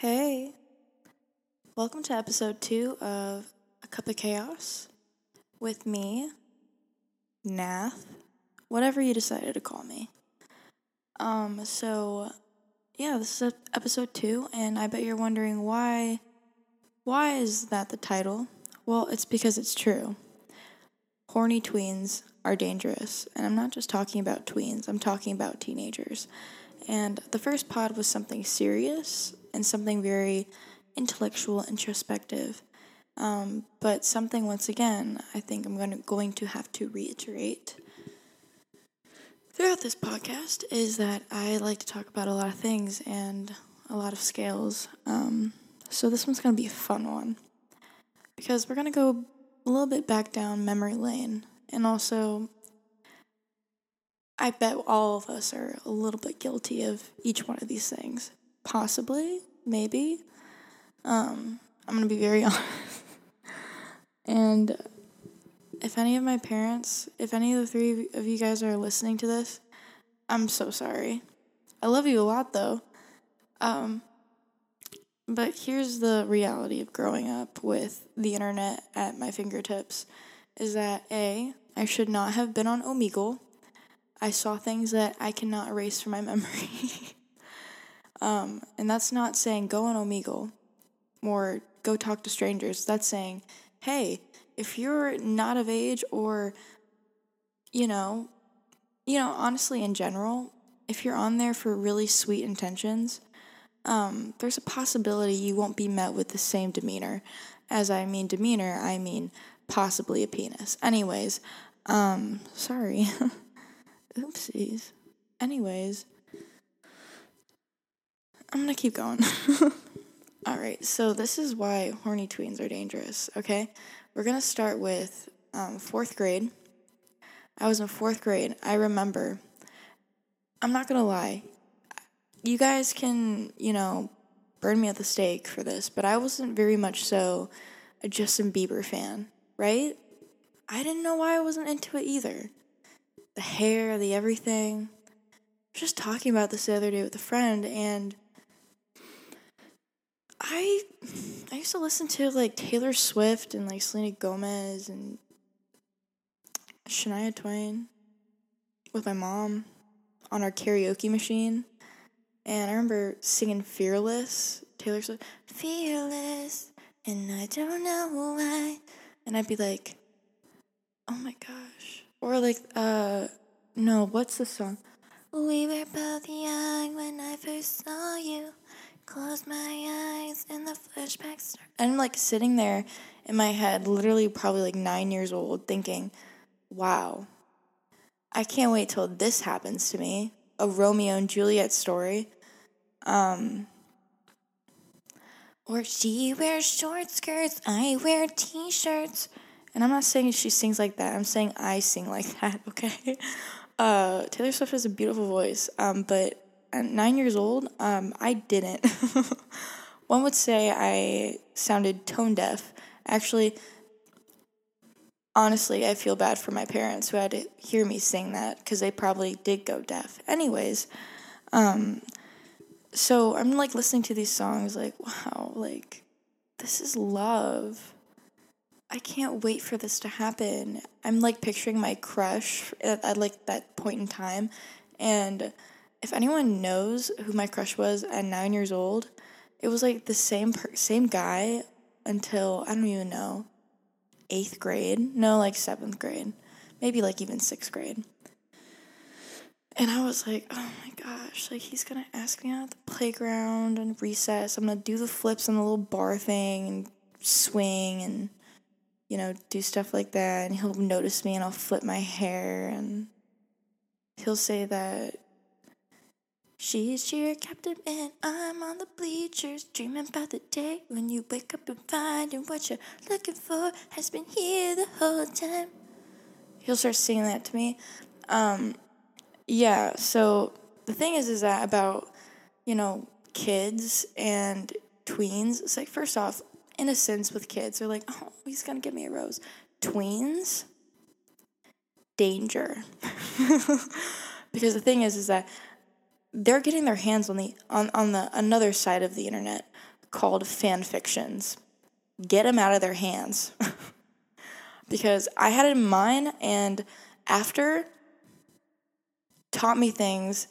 Hey, welcome to episode two of A Cup of Chaos with me, Nath, whatever you decided to call me. Um, so yeah, this is episode two, and I bet you're wondering why. Why is that the title? Well, it's because it's true. Horny tweens are dangerous, and I'm not just talking about tweens. I'm talking about teenagers. And the first pod was something serious and something very intellectual, introspective. Um, but something, once again, I think I'm going to, going to have to reiterate throughout this podcast is that I like to talk about a lot of things and a lot of scales. Um, so this one's going to be a fun one because we're going to go a little bit back down memory lane and also I bet all of us are a little bit guilty of each one of these things. Possibly, maybe. Um, I'm going to be very honest. and if any of my parents, if any of the three of you guys are listening to this, I'm so sorry. I love you a lot though. Um, but here's the reality of growing up with the internet at my fingertips is that A, I should not have been on Omegle. I saw things that I cannot erase from my memory. um, and that's not saying go on Omegle or go talk to strangers. That's saying, hey, if you're not of age or, you know, you know, honestly, in general, if you're on there for really sweet intentions, um, there's a possibility you won't be met with the same demeanor. As I mean demeanor, I mean possibly a penis. Anyways, um, sorry. Oopsies. Anyways, I'm gonna keep going. All right, so this is why horny tweens are dangerous, okay? We're gonna start with um, fourth grade. I was in fourth grade. I remember, I'm not gonna lie, you guys can, you know, burn me at the stake for this, but I wasn't very much so a Justin Bieber fan, right? I didn't know why I wasn't into it either the hair, the everything. I was just talking about this the other day with a friend, and I I used to listen to like Taylor Swift and like Selena Gomez and Shania Twain with my mom on our karaoke machine. And I remember singing Fearless, Taylor Swift, Fearless, and I don't know why. And I'd be like, oh my gosh, or like, uh, no, what's the song? We were both young when I first saw you. Close my eyes and the flashback start. And I'm like sitting there in my head, literally probably like nine years old, thinking, wow, I can't wait till this happens to me. A Romeo and Juliet story. Um, or she wears short skirts, I wear t shirts. And I'm not saying she sings like that. I'm saying I sing like that, okay? Uh, Taylor Swift has a beautiful voice, um, but at nine years old, um, I didn't. One would say I sounded tone deaf. Actually, honestly, I feel bad for my parents who had to hear me sing that because they probably did go deaf. Anyways, um, so I'm like listening to these songs, like, wow, like, this is love I can't wait for this to happen. I'm like picturing my crush at, at, like that point in time. And if anyone knows who my crush was at nine years old, it was like the same per- same guy until I don't even know eighth grade. No, like seventh grade, maybe like even sixth grade. And I was like, oh my gosh, like he's gonna ask me out at the playground and recess. I'm gonna do the flips on the little bar thing and swing and you know, do stuff like that. And he'll notice me and I'll flip my hair and he'll say that she's cheer captain and I'm on the bleachers dreaming about the day when you wake up and find and what you're looking for has been here the whole time. He'll start singing that to me. Um, yeah, so the thing is, is that about, you know, kids and tweens, it's like, first off, innocence with kids. They're like, oh, he's gonna give me a rose. Tweens, danger. because the thing is, is that they're getting their hands on the on, on the another side of the internet called fan fictions. Get them out of their hands. because I had it in mine, and after taught me things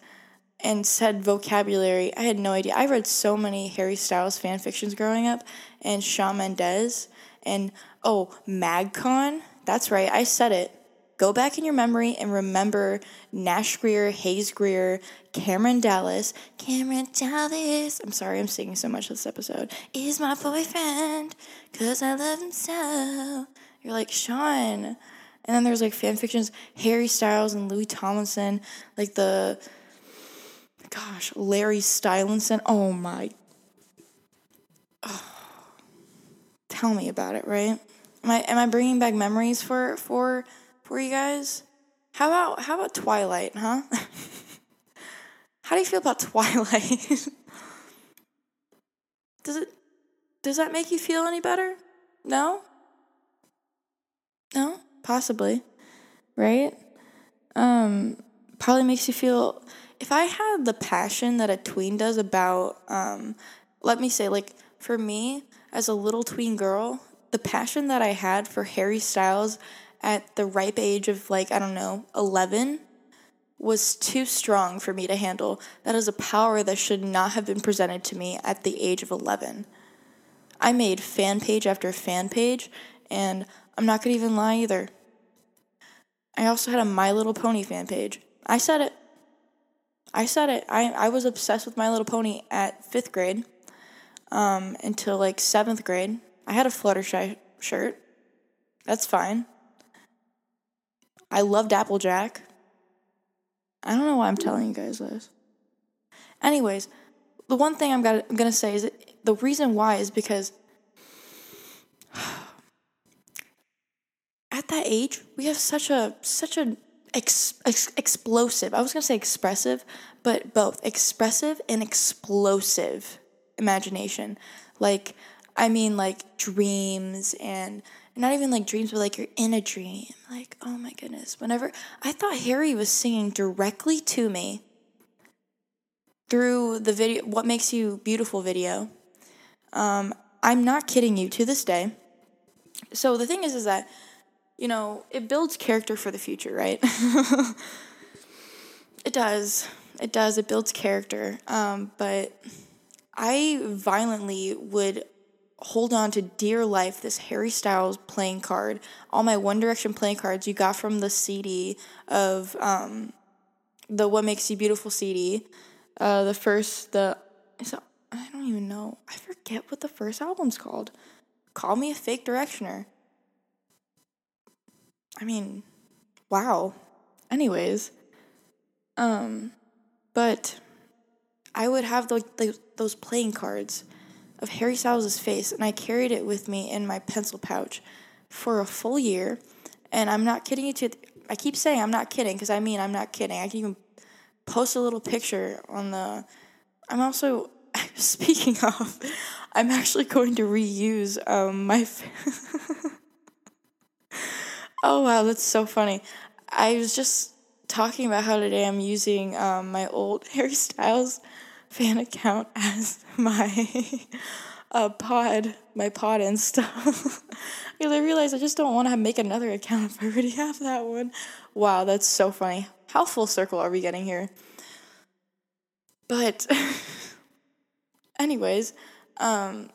and said vocabulary. I had no idea. I read so many Harry Styles fan fictions growing up, and Shawn Mendes, and oh, MagCon. That's right, I said it. Go back in your memory and remember Nash Grier, Hayes Grier, Cameron Dallas. Cameron Dallas. I'm sorry, I'm singing so much this episode. Is my boyfriend, cause I love him so. You're like, Sean. And then there's like fan fictions, Harry Styles and Louis Tomlinson, like the gosh, Larry Stylinson. Oh my. Oh. Tell me about it, right? Am I am I bringing back memories for for for you guys? How about how about Twilight, huh? how do you feel about Twilight? does it does that make you feel any better? No? No? Possibly. Right? Um probably makes you feel if I had the passion that a tween does about, um, let me say, like for me as a little tween girl, the passion that I had for Harry Styles at the ripe age of like, I don't know, 11 was too strong for me to handle. That is a power that should not have been presented to me at the age of 11. I made fan page after fan page, and I'm not gonna even lie either. I also had a My Little Pony fan page. I said it. I said it. I, I was obsessed with My Little Pony at fifth grade um, until like seventh grade. I had a Fluttershy shirt. That's fine. I loved Applejack. I don't know why I'm telling you guys this. Anyways, the one thing I'm gonna, gonna say is the reason why is because at that age we have such a such a ex, ex, explosive. I was to say expressive, but both expressive and explosive imagination. Like, I mean, like dreams and not even like dreams, but like you're in a dream. Like, oh my goodness. Whenever I thought Harry was singing directly to me through the video, What Makes You Beautiful video. Um, I'm not kidding you to this day. So the thing is, is that you know, it builds character for the future, right? it does. It does. It builds character. Um, but I violently would hold on to dear life this Harry Styles playing card. All my One Direction playing cards you got from the CD of um, the What Makes You Beautiful CD. Uh, the first, the, I don't even know. I forget what the first album's called. Call Me a Fake Directioner. I mean, wow. Anyways, um, but I would have the, the, those playing cards of Harry Styles' face, and I carried it with me in my pencil pouch for a full year. And I'm not kidding you. To I keep saying I'm not kidding because I mean I'm not kidding. I can even post a little picture on the. I'm also speaking of. I'm actually going to reuse um, my. Oh wow, that's so funny. I was just talking about how today I'm using um, my old Harry Styles fan account as my uh, pod, my pod and stuff. Because I realized I just don't want to make another account if I already have that one. Wow, that's so funny. How full circle are we getting here? But, anyways, um,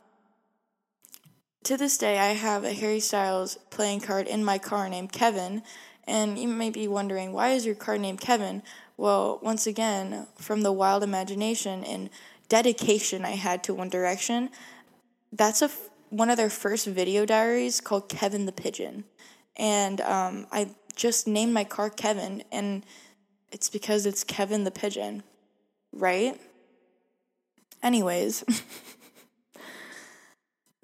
to this day, I have a Harry Styles playing card in my car named Kevin. And you may be wondering, why is your card named Kevin? Well, once again, from the wild imagination and dedication I had to One Direction, that's a one of their first video diaries called Kevin the Pigeon. And um, I just named my car Kevin, and it's because it's Kevin the Pigeon, right? Anyways.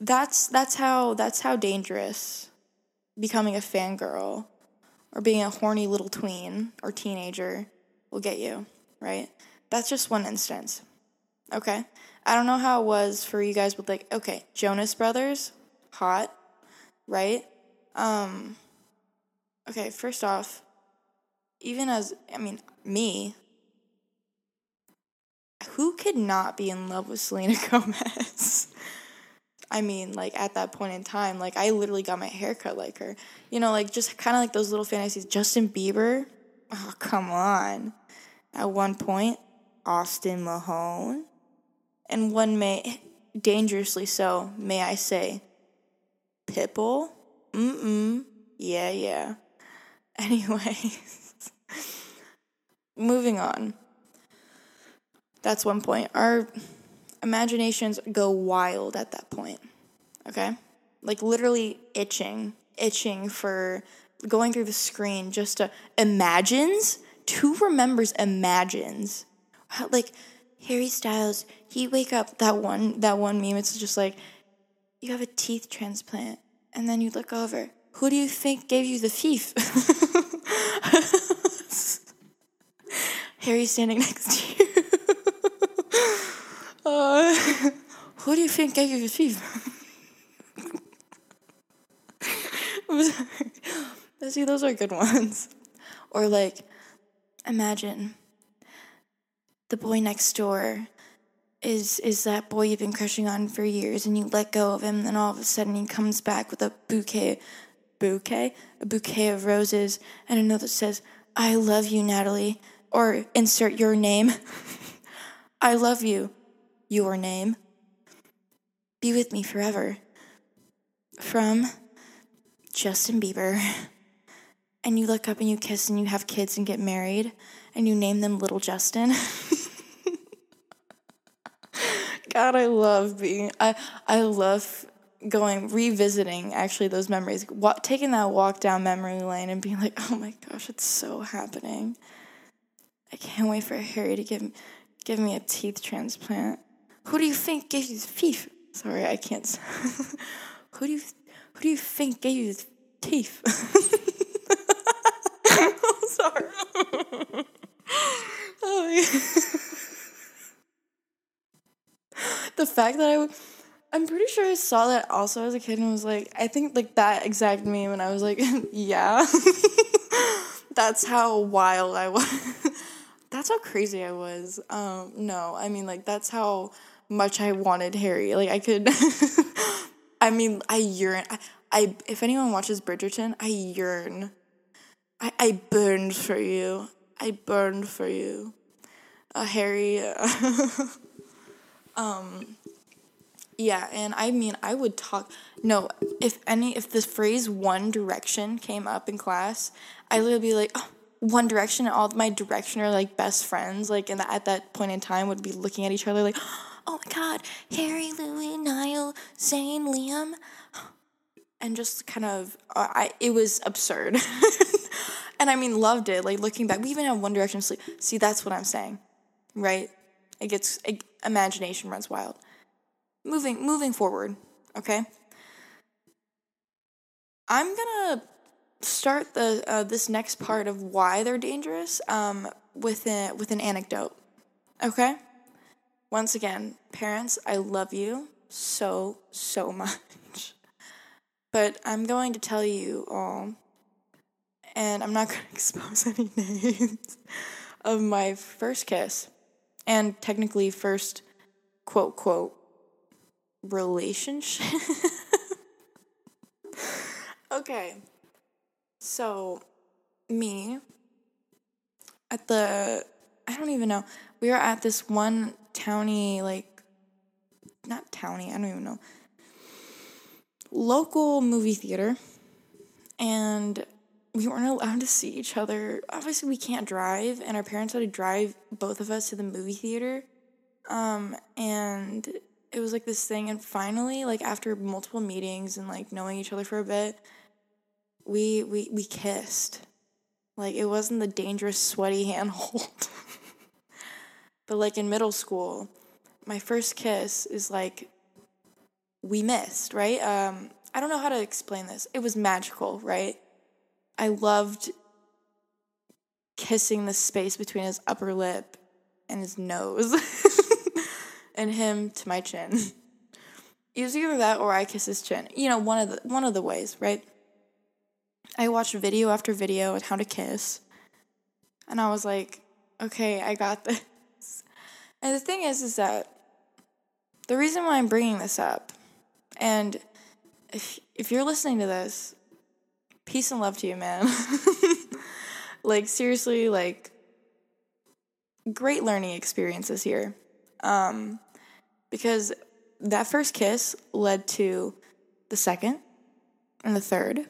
that's that's how that's how dangerous becoming a fangirl or being a horny little tween or teenager will get you, right? That's just one instance. Okay? I don't know how it was for you guys with like okay, Jonas Brothers, hot, right? Um okay, first off, even as I mean, me, who could not be in love with Selena Gomez? I mean, like at that point in time, like I literally got my hair cut like her. You know, like just kind of like those little fantasies. Justin Bieber, oh come on. At one point, Austin Mahone, and one may dangerously so, may I say, Pitbull. Mm mm. Yeah yeah. Anyways, moving on. That's one point. Our imaginations go wild at that point. Okay? Like literally itching, itching for going through the screen just to imagines. Who remembers imagines? Like Harry Styles, he wake up that one that one meme. It's just like you have a teeth transplant, and then you look over. Who do you think gave you the thief? Harry standing next to you. Uh, who do you think gave you the thief? See, those are good ones. Or like, imagine the boy next door is is that boy you've been crushing on for years, and you let go of him, and all of a sudden he comes back with a bouquet, bouquet, a bouquet of roses, and a note that says, "I love you, Nathalie," or insert your name. I love you, your name. Be with me forever. From Justin Bieber. And you look up and you kiss and you have kids and get married and you name them Little Justin. God, I love being I I love going revisiting actually those memories. What, taking that walk down memory lane and being like, "Oh my gosh, it's so happening." I can't wait for Harry to give give me a teeth transplant. Who do you think gave you the teeth? Sorry, I can't. who do you who do you think gave you the teeth? Sorry. oh the fact that I, I'm pretty sure I saw that also as a kid and was like, I think like that exact meme, and I was like, yeah, that's how wild I was. that's how crazy I was. Um, no, I mean like that's how much I wanted Harry. Like I could. I mean, I yearn. I, I if anyone watches Bridgerton, I yearn. I I burned for you. I burned for you, uh, Harry. um. Yeah, and I mean, I would talk. No, if any, if the phrase "One Direction" came up in class, I would be like, oh, "One Direction," and all my direction are like best friends, like, the, at that point in time, would be looking at each other like, "Oh my God, Harry, Louis, Niall, Zayn, Liam," and just kind of, uh, I it was absurd, and I mean, loved it. Like looking back, we even had One Direction sleep. See, that's what I'm saying, right? It gets it, imagination runs wild moving moving forward, okay? I'm gonna start the uh, this next part of why they're dangerous um, with a, with an anecdote. Okay. Once again, parents, I love you so so much, but I'm going to tell you all, and I'm not going to expose any names of my first kiss, and technically first quote quote relationship. okay. So, me at the I don't even know. We were at this one towny like not towny, I don't even know. Local movie theater and we weren't allowed to see each other. Obviously, we can't drive, and our parents had to drive both of us to the movie theater. Um, and it was like this thing and finally like after multiple meetings and like knowing each other for a bit we we we kissed. Like it wasn't the dangerous sweaty handhold. But like in middle school my first kiss is like we missed right? Um i don't know how to explain this. It was magical right i loved kissing the space between his upper lip and his nose and him to my chin. It was either that or I kiss his chin. You know, one of the one of the ways, right? I watched video after video on how to kiss. And I was like, okay, I got this. And the thing is is that the reason why I'm bringing this up And if if you're listening to this, peace and love to you, man. like seriously, like great learning experiences here. Um, because that first kiss led to the second and the third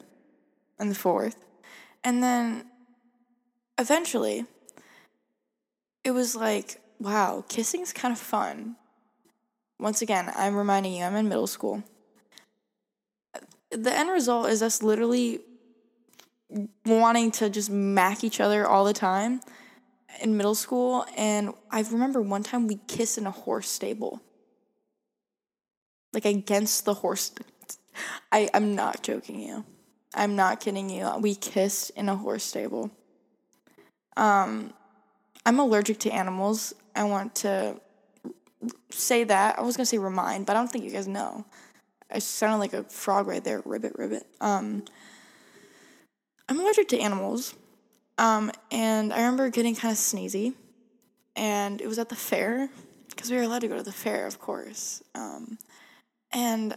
and the fourth. And then eventually it was like, wow, kissing's kind of fun. Once again, I'm reminding you, I'm in middle school. The end result is us literally wanting to just mac each other all the time in middle school. And I remember one time we kissed in a horse stable, like against the horse. I, I'm not joking you. I'm not kidding you. We kissed in a horse stable. Um, I'm allergic to animals. I want to say that. I was gonna say remind, but I don't think you guys know. I sounded like a frog right there. Ribbit, ribbit. Um, I'm allergic to animals. Um, and I remember getting kind of sneezy, and it was at the fair because we were allowed to go to the fair, of course. Um, and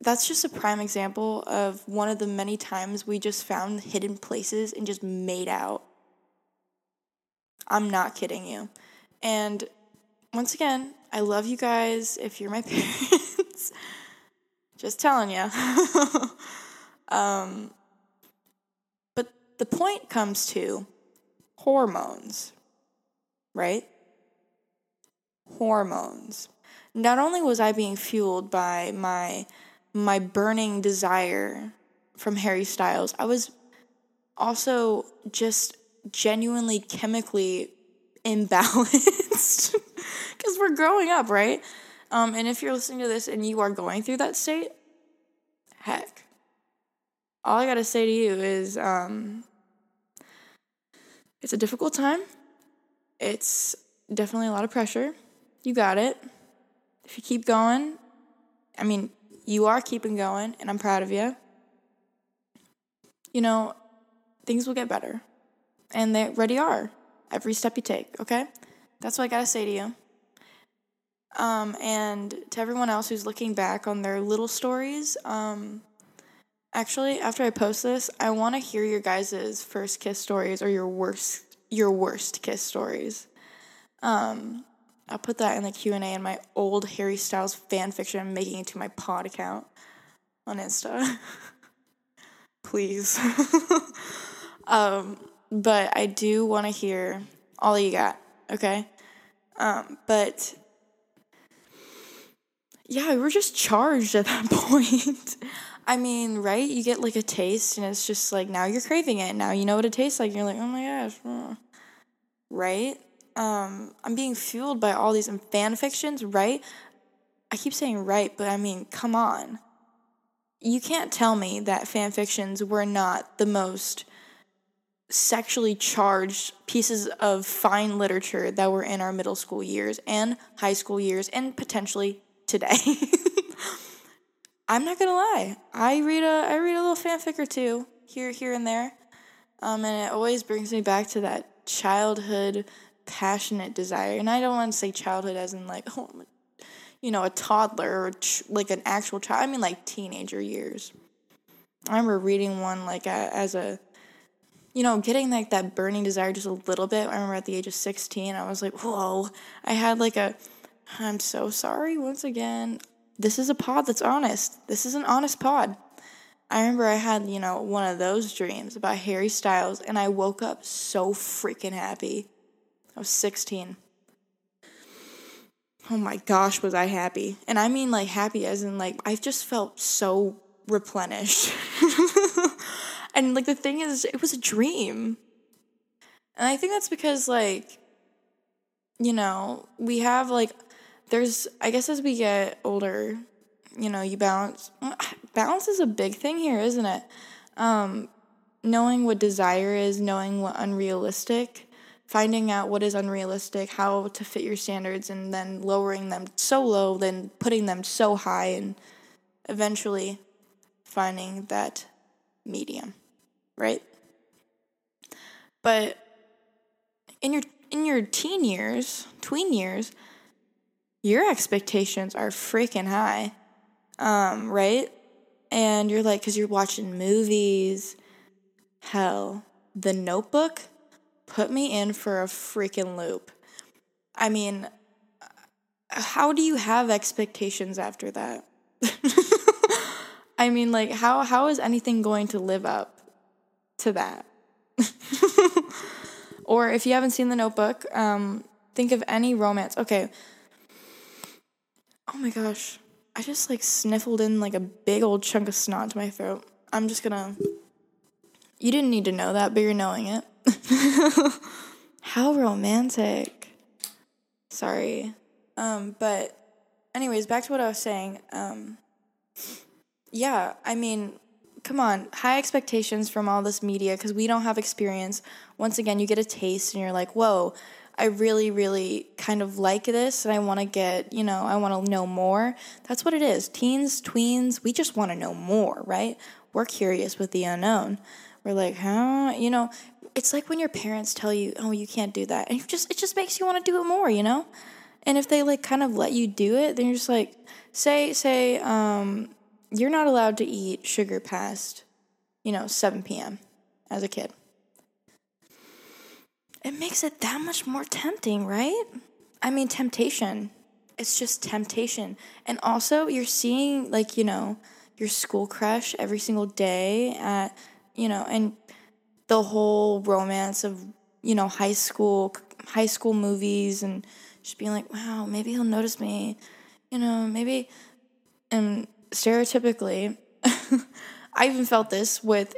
that's just a prime example of one of the many times we just found hidden places and just made out. I'm not kidding you. And once again, I love you guys if you're my parents. just telling you. um, the point comes to hormones, right? Hormones. Not only was I being fueled by my my burning desire from Harry Styles, I was also just genuinely chemically imbalanced because we're growing up, right? Um, and if you're listening to this and you are going through that state, heck, all I gotta say to you is um, it's a difficult time. It's definitely a lot of pressure. You got it. If you keep going, I mean, you are keeping going, and I'm proud of you. You know, things will get better. And they already are every step you take, okay? That's what I gotta say to you. Um, and to everyone else who's looking back on their little stories, um, Actually, after I post this, I want to hear your guys' first kiss stories or your worst your worst kiss stories. Um, I'll put that in the Q and A in my old Harry Styles fan fiction I'm making it to my pod account on Insta. Please. um, but I do want to hear all you got. Okay. Um, but yeah, we were just charged at that point. I mean, right? You get like a taste, and it's just like now you're craving it. Now you know what it tastes like. You're like, oh my gosh, right? Um, I'm being fueled by all these fan fictions, right? I keep saying right, but I mean, come on. You can't tell me that fan fictions were not the most sexually charged pieces of fine literature that were in our middle school years and high school years and potentially today. I'm not gonna lie. I read a I read a little fanfic or two here here and there, um, and it always brings me back to that childhood passionate desire. And I don't want to say childhood as in like oh, you know, a toddler or ch- like an actual child. I mean like teenager years. I remember reading one like a, as a, you know, getting like that burning desire just a little bit. I remember at the age of sixteen, I was like, whoa. I had like a, I'm so sorry once again this is a pod that's honest. This is an honest pod. I remember I had, you know, one of those dreams about Harry Styles, and I woke up so freaking happy. I was 16. Oh my gosh, was I happy. And I mean, like, happy as in, like, I just felt so replenished. and, like, the thing is, it was a dream. And I think that's because, like, you know, we have, like, there's I guess as we get older, you know, you balance balance is a big thing here, isn't it? Um, knowing what desire is, knowing what unrealistic, finding out what is unrealistic, how to fit your standards and then lowering them so low, then putting them so high and eventually finding that medium, right? But in your in your teen years, tween years, your expectations are freaking high. um, right? And you're like, because you're watching movies. Hell, The Notebook put me in for a freaking loop. I mean, how do you have expectations after that? I mean, like, how how is anything going to live up to that? or if you haven't seen The Notebook, um, think of any romance. Okay. Oh my gosh. I just like sniffled in like a big old chunk of snot to my throat. I'm just gonna. You didn't need to know that, but you're knowing it. How romantic. Sorry. Um, but, anyways, back to what I was saying. Um, yeah, I mean, come on, high expectations from all this media because we don't have experience. Once again, you get a taste and you're like, whoa, I really, really kind of like this and I want to get, you know, I want to know more. That's what it is. Teens, tweens, we just want to know more, right? We're curious with the unknown. We're like, huh? You know, it's like when your parents tell you, oh, you can't do that. And just, it just makes you want to do it more, you know? And if they like kind of let you do it, then you're just like, say, say, um, you're not allowed to eat sugar past, you know, 7 p.m. as a kid it makes it that much more tempting, right? I mean, temptation. It's just temptation. And also, you're seeing, like, you know, your school crush every single day at, you know, and the whole romance of, you know, high school, high school movies and just being like, wow, maybe he'll notice me, you know, maybe, and stereotypically, I even felt this with,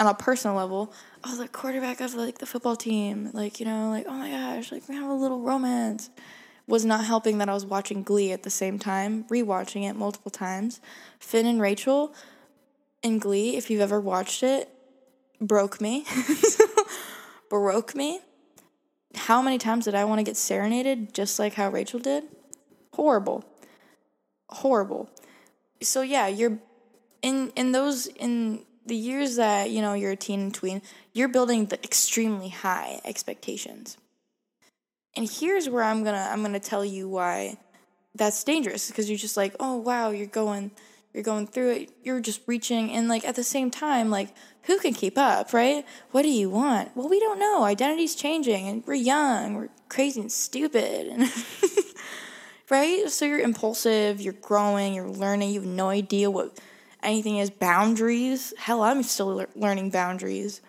on a personal level, oh, the quarterback of like the football team, like, you know, like, oh my gosh, like we have a little romance. Was not helping that I was watching Glee at the same time, rewatching it multiple times. Finn and Rachel in Glee, if you've ever watched it, broke me. broke me. How many times did I want to get serenaded just like how Rachel did? Horrible. Horrible. So yeah, you're in in those in the years that you know you're a teen and tween you're building the extremely high expectations. And here's where i'm gonna i'm gonna tell you why that's dangerous because you're just like oh wow you're going you're going through it. You're just reaching. And like at the same time like who can keep up right? What do you want? Well we don't know. Identity's changing and we're young we're crazy and stupid and right? So you're impulsive you're growing you're learning you have no idea what anything is boundaries. Hell, I'm still le- learning boundaries.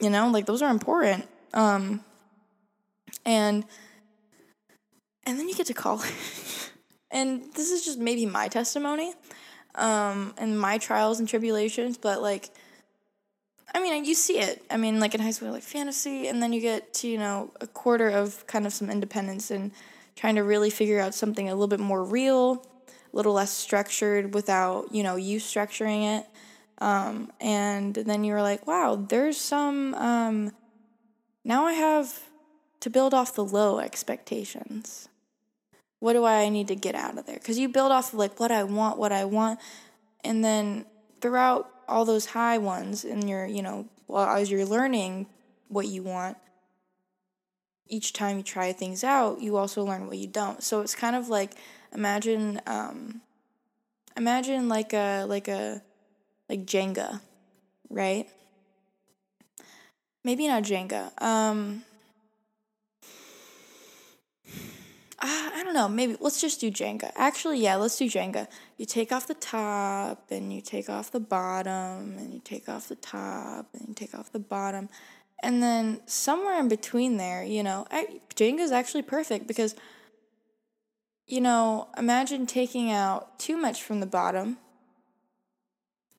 You know, like those are important. Um, and and then you get to college. and this is just maybe my testimony um, and my trials and tribulations, but like, I mean, you see it. I mean, like in high school, like fantasy, and then you get to, you know, a quarter of kind of some independence and trying to really figure out something a little bit more real little less structured without, you know, you structuring it. Um, and then you were like, wow, there's some, um, now I have to build off the low expectations. What do I need to get out of there? Because you build off of like what I want, what I want, and then throughout all those high ones, and you're, you know, well, as you're learning what you want, each time you try things out, you also learn what you don't. So it's kind of like imagine um, imagine like a like a like Jenga, right? Maybe not Jenga. Um, I don't know. Maybe let's just do Jenga. Actually, yeah, let's do Jenga. You take off the top and you take off the bottom and you take off the top and you take off the bottom. And then somewhere in between there, you know, Jenga is actually perfect because you know, imagine taking out too much from the bottom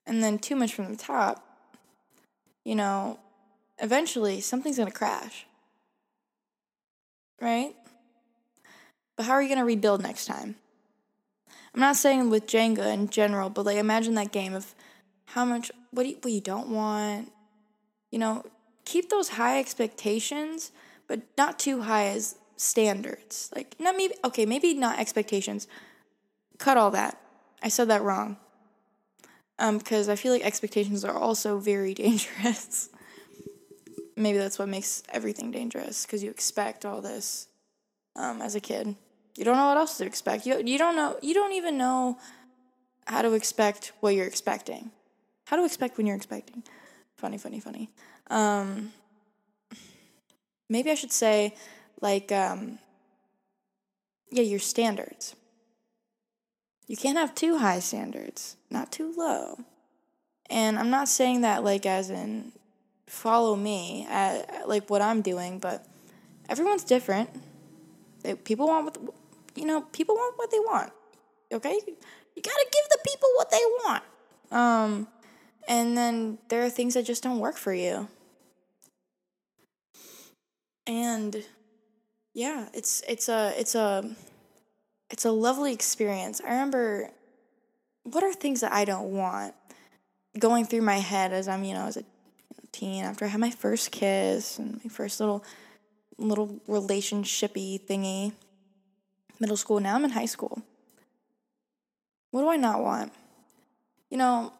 and then too much from the top. You know, eventually something's going to crash. Right? But how are you going to rebuild next time? I'm not saying with Jenga in general, but like imagine that game of how much what you, what you don't want. You know, keep those high expectations, but not too high as standards. Like, not maybe, okay, maybe not expectations. Cut all that. I said that wrong. Um, because I feel like expectations are also very dangerous. maybe that's what makes everything dangerous because you expect all this um, as a kid. You don't know what else to expect. You you don't know. You don't even know how to expect what you're expecting. How to expect when you're expecting. Funny, funny, funny. Um, maybe I should say, like, um, yeah, your standards. You can't have too high standards, not too low. And I'm not saying that, like, as in follow me at, like what I'm doing, but everyone's different. They, people want what, you know, people want what they want. Okay? You gotta give the people what they want. Um, and then there are things that just don't work for you. And yeah, it's it's a it's a it's a lovely experience. I remember what are things that I don't want going through my head as I'm, you know, as a teen after I had my first kiss and my first little little relationshipy thingy. Middle school, now I'm in high school. What do I not want? You know,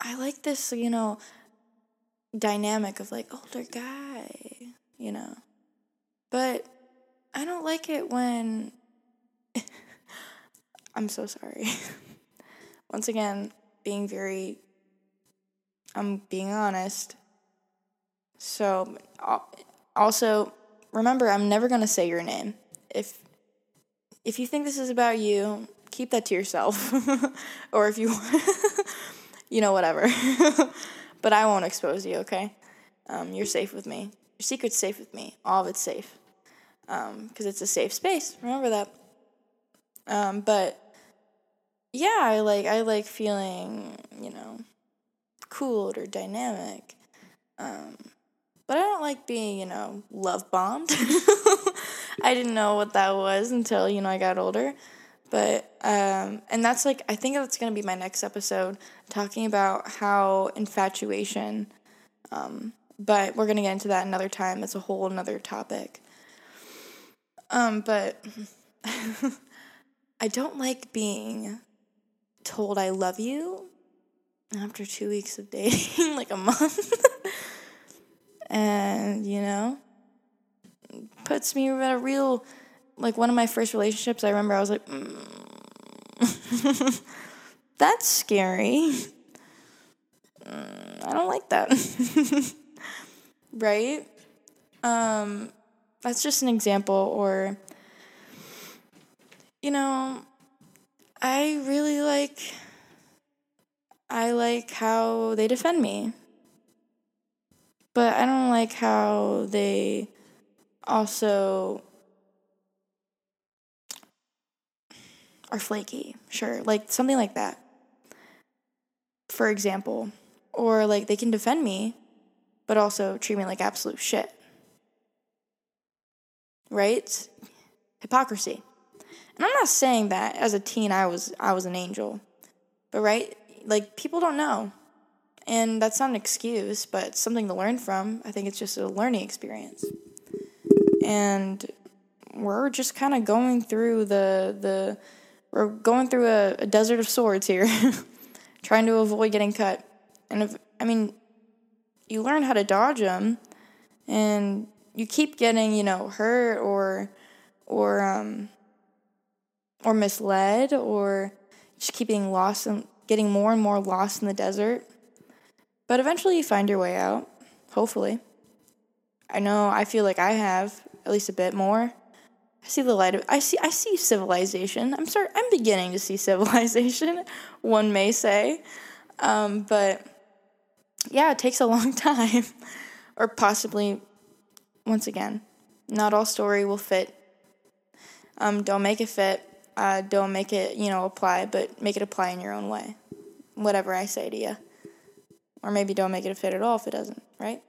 I like this, you know, dynamic of like older guy, you know. But I don't like it when I'm so sorry. Once again, being very I'm being honest. So also remember I'm never going to say your name. If if you think this is about you, keep that to yourself. or if you you know whatever. but I won't expose you, okay? Um, you're safe with me. Your secret's safe with me. All of it's safe. Because um, it's a safe space. Remember that. Um, but yeah, I like I like feeling, you know, cooled or dynamic. Um, but I don't like being, you know, love bombed. I didn't know what that was until, you know, I got older. But, um, and that's like, I think that's going to be my next episode, talking about how infatuation, um, but we're going to get into that another time. It's a whole another topic. Um, but I don't like being told I love you after two weeks of dating, like a month. and, you know, puts me in a real, like one of my first relationships, I remember I was like, mm. that's scary. Mm, I don't like that. Right? Um, that's just an example, or, you know, I really like I like how they defend me. But I don't like how they also are flaky. Sure, like something like that. For example, or like they can defend me, but also treat me like absolute shit. Right? Hypocrisy. And I'm not saying that as a teen I was I was an angel. But right? like people don't know. And that's not an excuse, but something to learn from. I think it's just a learning experience. And we're just kind of going through the the we're going through a, a desert of swords here, trying to avoid getting cut. And if I mean, you learn how to dodge them, and you keep getting you know hurt or or um or misled or just keep getting lost and getting more and more lost in the desert. But eventually you find your way out, hopefully. I know I feel like I have at least a bit more. I see the light of I see I see civilization. I'm sorry I'm beginning to see civilization, one may say. Um, but yeah, it takes a long time. or possibly once again, not all story will fit. Um, don't make it fit uh, don't make it, you know, apply, but make it apply in your own way. Whatever I say to you. Or maybe don't make it fit at all if it doesn't, right?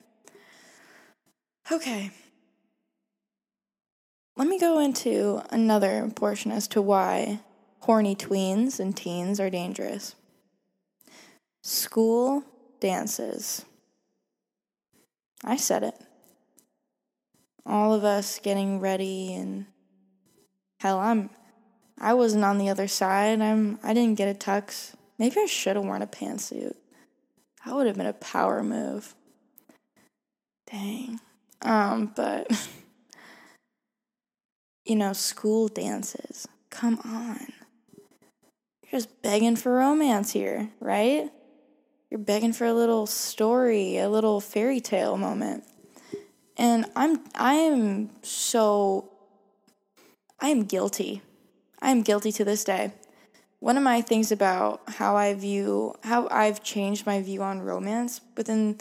Okay. Let me go into another portion as to why horny tweens and teens are dangerous. School dances. I said it. All of us getting ready and hell, I'm I wasn't on the other side. I'm I didn't get a tux. Maybe I should have worn a pantsuit. That would have been a power move. Dang. Um, but you know, school dances. Come on. you're just begging for romance here, right? You're begging for a little story, a little fairy tale moment. And I'm I am so I am guilty. I am guilty to this day. One of my things about how I view how I've changed my view on romance within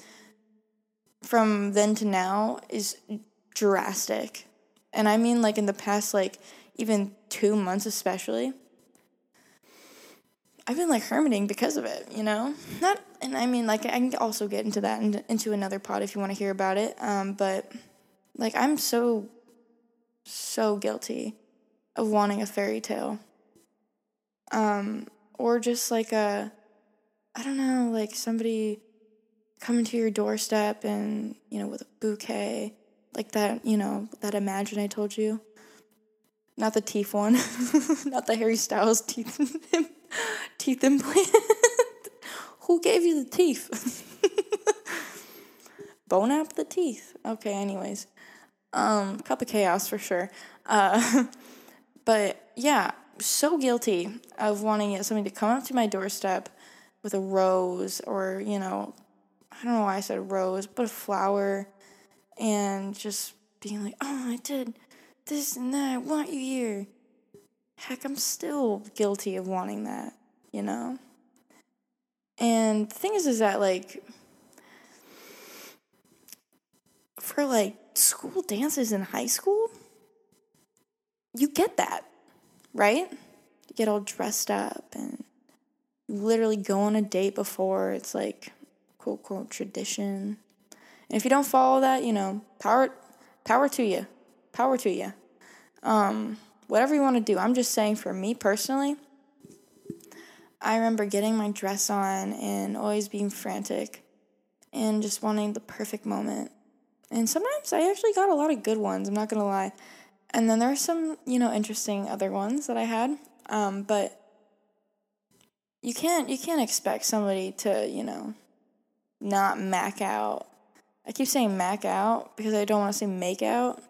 from then to now is drastic. And I mean like in the past like even 2 months especially. I've been like hermiting because of it, you know? Not and I mean like I can also get into that and into another pod if you want to hear about it. Um but like I'm so so guilty of wanting a fairy tale. Um or just like a I don't know, like somebody coming to your doorstep and, you know, with a bouquet, like that, you know, that imagine I told you. Not the teeth one, not the Harry Styles teeth teeth implant. Who gave you the teeth? Bone up the teeth. Okay, anyways. Um, cup of chaos for sure. Uh, but yeah, so guilty of wanting somebody to come up to my doorstep with a rose or, you know, I don't know why I said rose, but a flower and just being like, oh, I did this and that. I want you here. Heck, I'm still guilty of wanting that, you know? And the thing is, is that like, for like school dances in high school, you get that, right? You get all dressed up and literally go on a date before. It's like, quote, quote, tradition. And if you don't follow that, you know, power, power to you. Power to you. Um, whatever you want to do. I'm just saying for me personally, I remember getting my dress on and always being frantic and just wanting the perfect moment. And sometimes I actually got a lot of good ones, I'm not going to lie. And then there are some, you know, interesting other ones that I had. Um, but you can't you can't expect somebody to, you know, not mac out. I keep saying mac out because I don't want to say make out.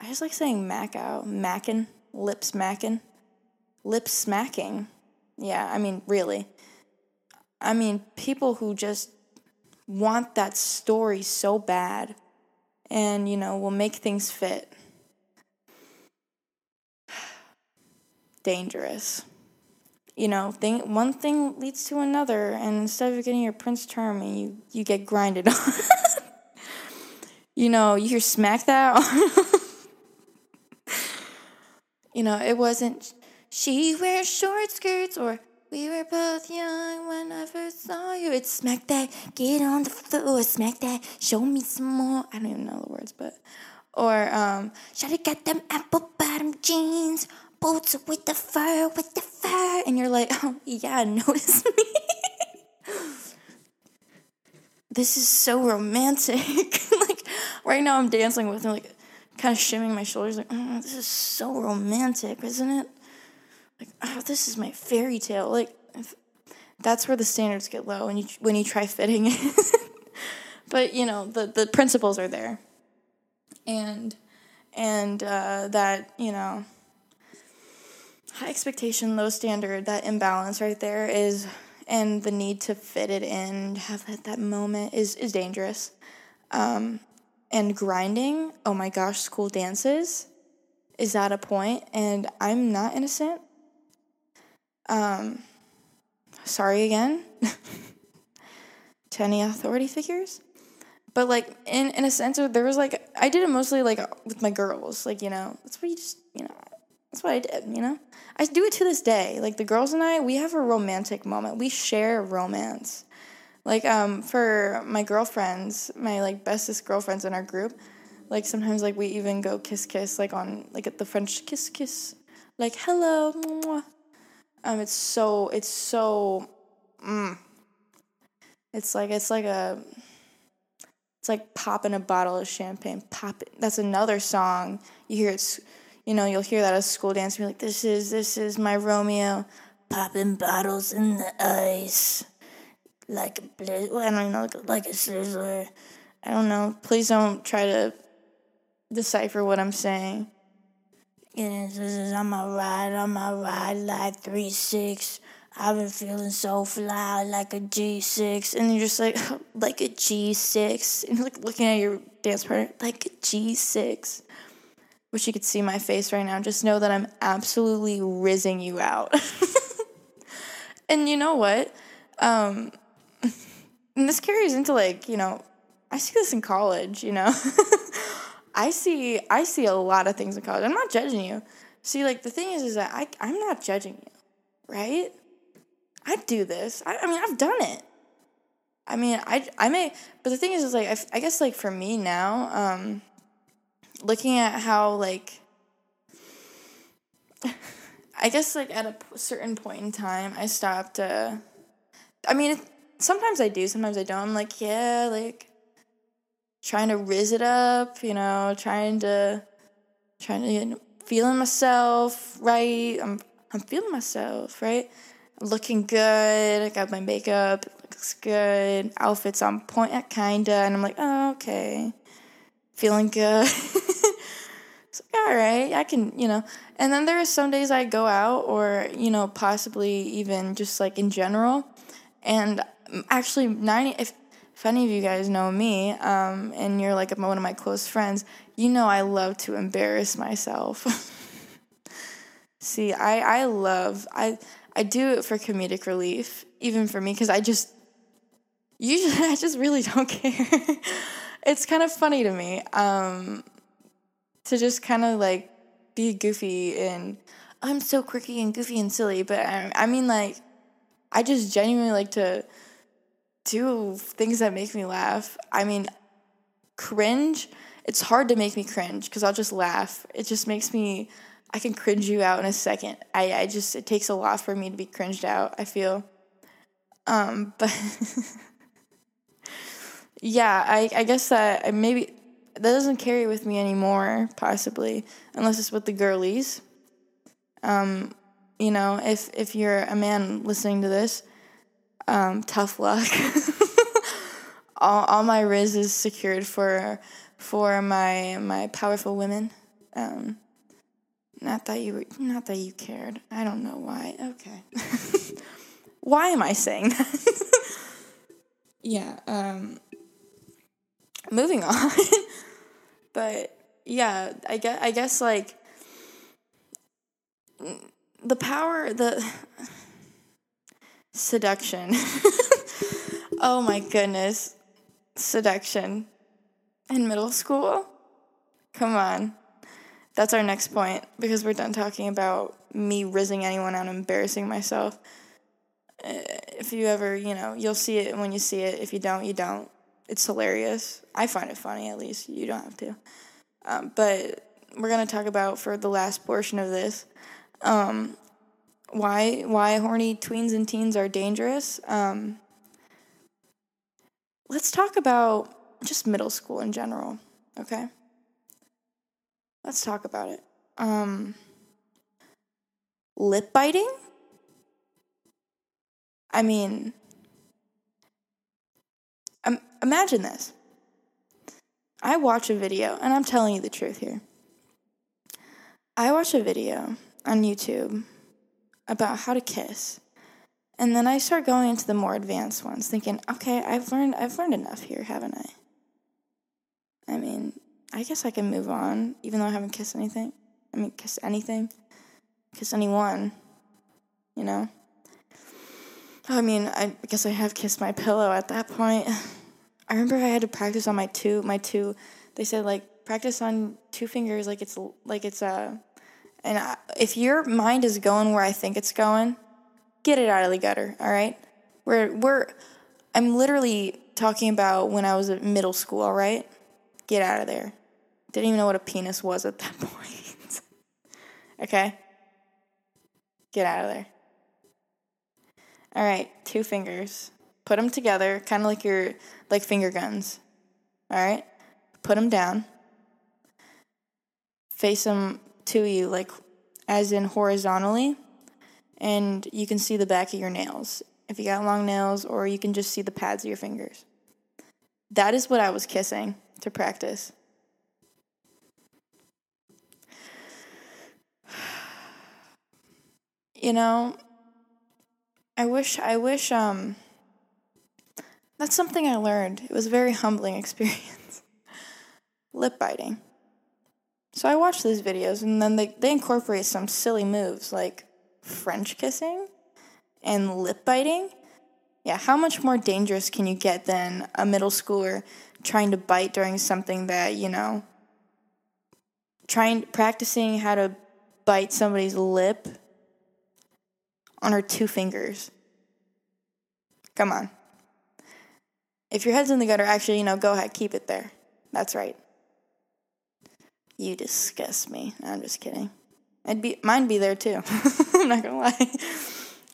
I just like saying mac out, macking, lip smacking, lip smacking. Yeah, I mean, really. I mean, people who just want that story so bad and, you know, will make things fit. Dangerous. You know, thing, one thing leads to another, and instead of getting your Prince Charming, you, you get grinded on. you know, you hear smack that. you know, it wasn't she wears short skirts or we were both young when I first saw you. It's smack that, get on the floor, smack that, show me some more. I don't even know the words, but or um, Shawty got them apple bottom jeans, boots with the fur, with the fur, and you're like, oh yeah, notice me. this is so romantic. like right now, I'm dancing with him, like kind of shimming my shoulders, like, oh, this is so romantic, isn't it? like oh this is my fairy tale. Like that's where the standards get low when you when you try fitting it. But you know the the principles are there. And and uh, that you know high expectation low standard that imbalance right there is and the need to fit it in have that, that moment is is dangerous. Um, and grinding oh my gosh school dances is at a point and i'm not innocent um, sorry again to any authority figures. But like in in a sense, there was like I did it mostly like with my girls. Like you know, that's what you just you know, that's what I did. You know, I do it to this day. Like the girls and I, we have a romantic moment. We share romance. Like um for my girlfriends, my like bestest girlfriends in our group, like sometimes like we even go kiss kiss like on like at the French kiss kiss, like hello, um, it's so it's so, mm, it's like it's like a, it's like popping a bottle of champagne. Pop it. That's another song. You hear it's, you know, you'll hear that at school dance. You're like, this is this is my Romeo, popping bottles in the ice, like a blizz. I don't know, like, a sizzler. I don't know. Please don't try to decipher what I'm saying. And on my ride, on my ride like three six. I've been feeling so fly like a G6. And you're just like, like a G6. And you're like looking at your dance partner, like a G6. Wish you could see my face right now. Just know that I'm absolutely rizzing you out. and you know what? Um, and this carries into like, you know, I see this in college, you know. I see I see a lot of things in college. I'm not judging you. See, like the thing is is that I I'm not judging you, right? I do this. I, I mean, I've done it. I mean, I I may, but the thing is is like I, I guess like for me now, um looking at how like I guess like at a certain point in time, I stopped uh I mean, sometimes I do, sometimes I don't. I'm like, yeah, like trying to riz it up, you know, trying to trying to feeling myself, right? I'm I'm feeling myself, right? Looking good. I got my makeup, it looks good. Outfits on point, kinda, and I'm like, oh, okay, feeling good. so, all right, I can, you know. And then there are some days I go out, or you know, possibly even just like in general, and actually 90 if if any of you guys know me um, and you're like one of my close friends you know i love to embarrass myself. See i i love i i do it for comedic relief even for me because i just usually i just really don't care. It's kind of funny to me um, to just kind of like be goofy and i'm so quirky and goofy and silly but I, I mean like i just genuinely like to do things that make me laugh. I mean, cringe, it's hard to make me cringe because I'll just laugh. It just makes me, I can cringe you out in a second. I, I just, it takes a lot for me to be cringed out, I feel. Um, but yeah, I, I guess that maybe that doesn't carry with me anymore, possibly, unless it's with the girlies. Um, you know, if if you're a man listening to this, um, tough luck. all, all my riz is secured for for my my powerful women. Um, not that you not that you cared. I don't know why. Okay. why am I saying that? yeah. Um, moving on. but yeah, I guess I guess like the power the Seduction. oh my goodness. Seduction. In middle school? Come on. That's our next point because we're done talking about me rizzing anyone out, embarrassing myself. If you ever, you know, you'll see it when you see it. If you don't, you don't. It's hilarious. I find it funny, at least. You don't have to. Um, but we're going to talk about for the last portion of this um, why why horny tweens and teens are dangerous. Um, let's talk about just middle school in general, okay? Let's talk about it. Um, lip biting? I mean, um, imagine this. I watch a video, and I'm telling you the truth here. I watch a video on YouTube about how to kiss. And then I start going into the more advanced ones, thinking, okay, I've learned I've learned enough here, haven't I? I mean, I guess I can move on, even though I haven't kissed anything. I mean, kiss anything, kiss anyone, you know. I mean, I guess I have kissed my pillow at that point. I remember I had to practice on my two, my two. They said like practice on two fingers, like it's like it's a and I, if your mind is going where I think it's going, get it out of the gutter, all right? We're, we're, I'm literally talking about when I was at middle school, all right? Get out of there. Didn't even know what a penis was at that point. okay? Get out of there. All right, two fingers. Put them together, kind of like your like finger guns. All right? Put them down. Face them to you, like as in horizontally, and you can see the back of your nails if you got long nails, or you can just see the pads of your fingers. That is what I was kissing to practice. You know, I wish I wish um that's something I learned. It was a very humbling experience. Lip biting. So I watch these videos and then they, they incorporate some silly moves like French kissing and lip biting. Yeah, how much more dangerous can you get than a middle schooler trying to bite during something that, you know, trying practicing how to bite somebody's lip on her two fingers. Come on. If your head's in the gutter, actually, you know, go ahead, keep it there. That's right. You disgust me. No, I'm just kidding. I'd be mine be there too. I'm not gonna lie.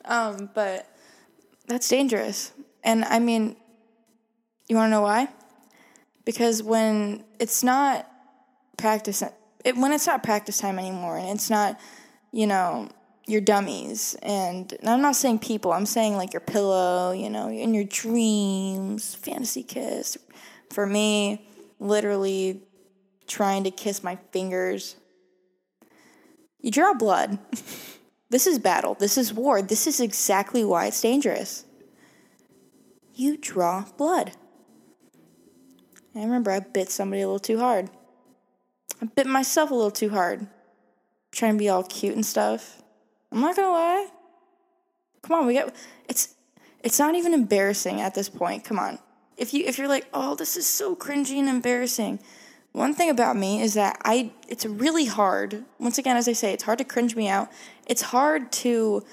Um, but that's dangerous. And I mean, you wanna know why? Because when it's not practice it, when it's not practice time anymore and it's not, you know, your dummies and, and I'm not saying people, I'm saying like your pillow, you know, in your dreams, fantasy kiss. For me, literally trying to kiss my fingers. You draw blood. this is battle. This is war. This is exactly why it's dangerous. You draw blood. I remember I bit somebody a little too hard. I bit myself a little too hard. Trying to be all cute and stuff. I'm not gonna lie. Come on, we get it's it's not even embarrassing at this point. Come on. If you if you're like, "Oh, this is so cringy and embarrassing." One thing about me is that I it's really hard. Once again, as I say, it's hard to cringe me out. It's hard to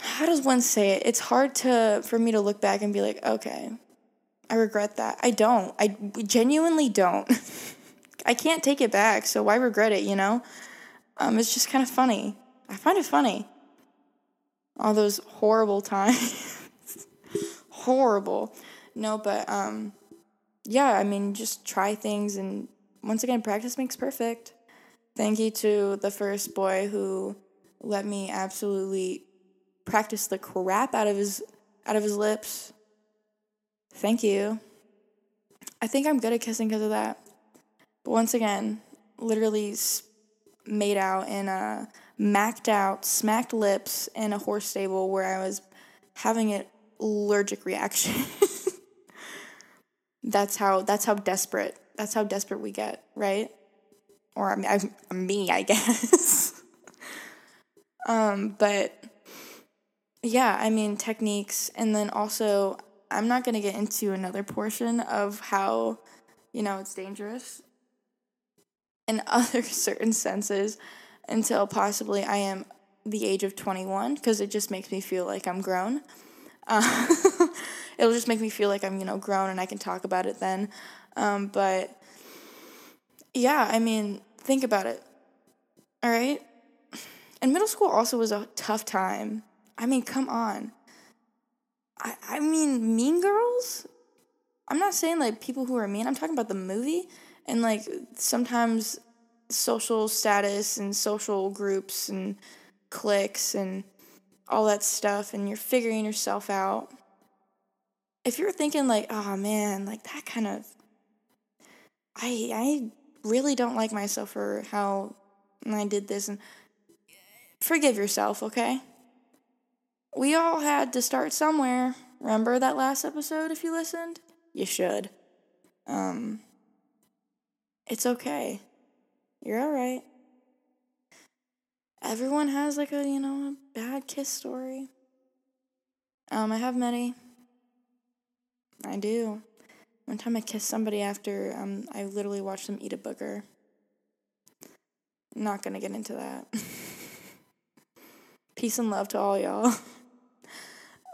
how does one say it? It's hard to for me to look back and be like, "Okay, I regret that." I don't. I genuinely don't. I can't take it back, so why regret it, you know? Um, it's just kind of funny. I find it funny. All those horrible times. horrible. No, but um, yeah, I mean, just try things, and once again, practice makes perfect. Thank you to the first boy who let me absolutely practice the crap out of his out of his lips. Thank you. I think I'm good at kissing because of that. But once again, literally made out in a macked out, smacked lips in a horse stable where I was having an allergic reaction. that's how that's how desperate that's how desperate we get, right? Or I mean, I, me, I guess. um, but yeah, I mean techniques, and then also I'm not gonna get into another portion of how you know it's dangerous in other certain senses until possibly I am the age of 21 because it just makes me feel like I'm grown. Uh, it'll just make me feel like I'm, you know, grown and I can talk about it then. Um, but yeah, I mean, think about it. All right? And middle school also was a tough time. I mean, come on. I, I mean, Mean Girls? I'm not saying like people who are mean, I'm talking about the movie and like sometimes social status and social groups and cliques and all that stuff and you're figuring yourself out if you're thinking like oh man like that kind of i i really don't like myself for how i did this and forgive yourself okay we all had to start somewhere remember that last episode if you listened you should um it's okay. You're all right. Everyone has like a, you know, a bad kiss story. Um, I have many. I do. One time I kissed somebody after um, I literally watched them eat a booger. not gonna get into that. Peace and love to all y'all.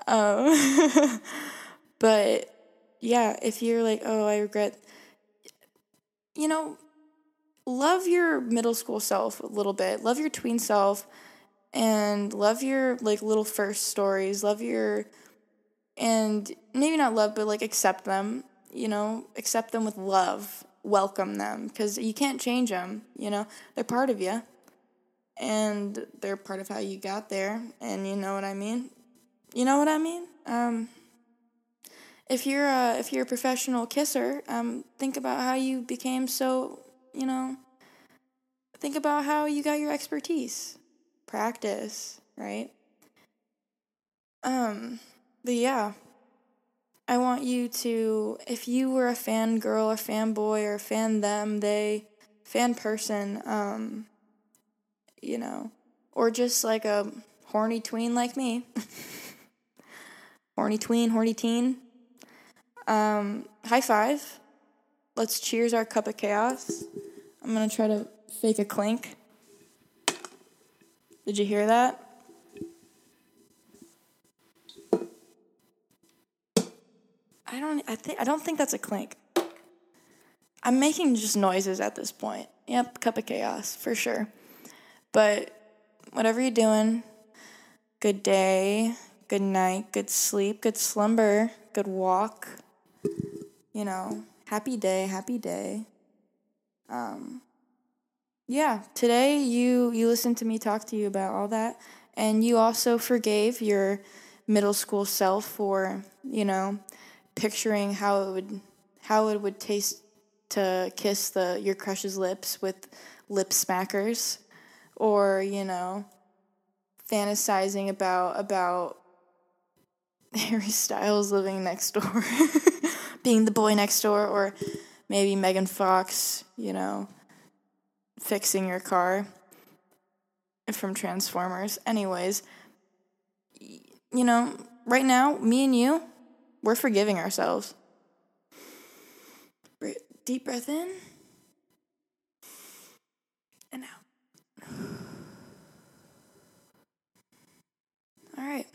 um, but yeah, if you're like, oh, I regret you know, love your middle school self a little bit. Love your tween self and love your like little first stories. Love your and maybe not love but like accept them, you know, accept them with love. Welcome them because you can't change them, you know. They're part of you. And they're part of how you got there, and you know what I mean? You know what I mean? Um if you're a if you're a professional kisser, um, think about how you became so you know. Think about how you got your expertise, practice, right? Um, but yeah, I want you to, if you were a fan girl or fan boy or fan them, they, fan person, um, you know, or just like a horny tween like me. horny tween, horny teen. Um, high five. Let's cheers our cup of chaos. I'm gonna try to fake a clink. Did you hear that? I don't I think I don't think that's a clink. I'm making just noises at this point. Yep, cup of chaos for sure. But whatever you're doing, good day, good night, good sleep, good slumber, good walk. You know, happy day, happy day. Um yeah, today you you listened to me talk to you about all that and you also forgave your middle school self for, you know, picturing how it would how it would taste to kiss the your crush's lips with lip smackers or you know fantasizing about about Harry Styles living next door being the boy next door or maybe Megan Fox you know fixing your car from Transformers. Anyways you know right now me and you we're forgiving ourselves. Deep breath in and out. All right.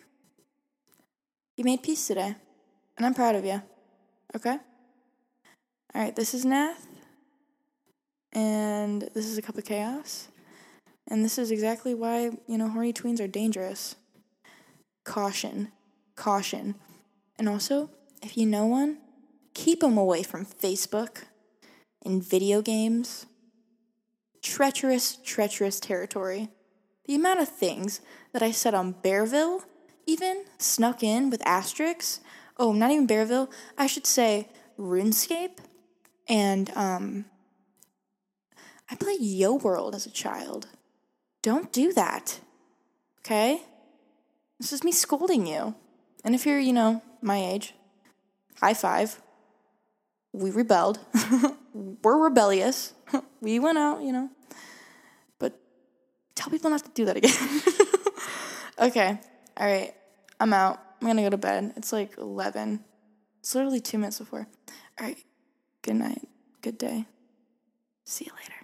You made peace today, and I'm proud of you. Okay? All right, this is Nath, and this is a cup of chaos. And this is exactly why, you know, horny tweens are dangerous. Caution. Caution. And also, if you know one, keep them away from Facebook and video games. Treacherous, treacherous territory. The amount of things that I said on Bearville, even snuck in with asterisks. Oh, not even Bearville. I should say RuneScape. And um, I played Yo World as a child. Don't do that. Okay? This is me scolding you. And if you're, you know, my age, high five. We rebelled. We're rebellious. we went out, you know. But tell people not to do that again. okay. All right. I'm out. I'm going to go to bed. It's like 11. It's literally two minutes before. All right. Good night. Good day. See you later.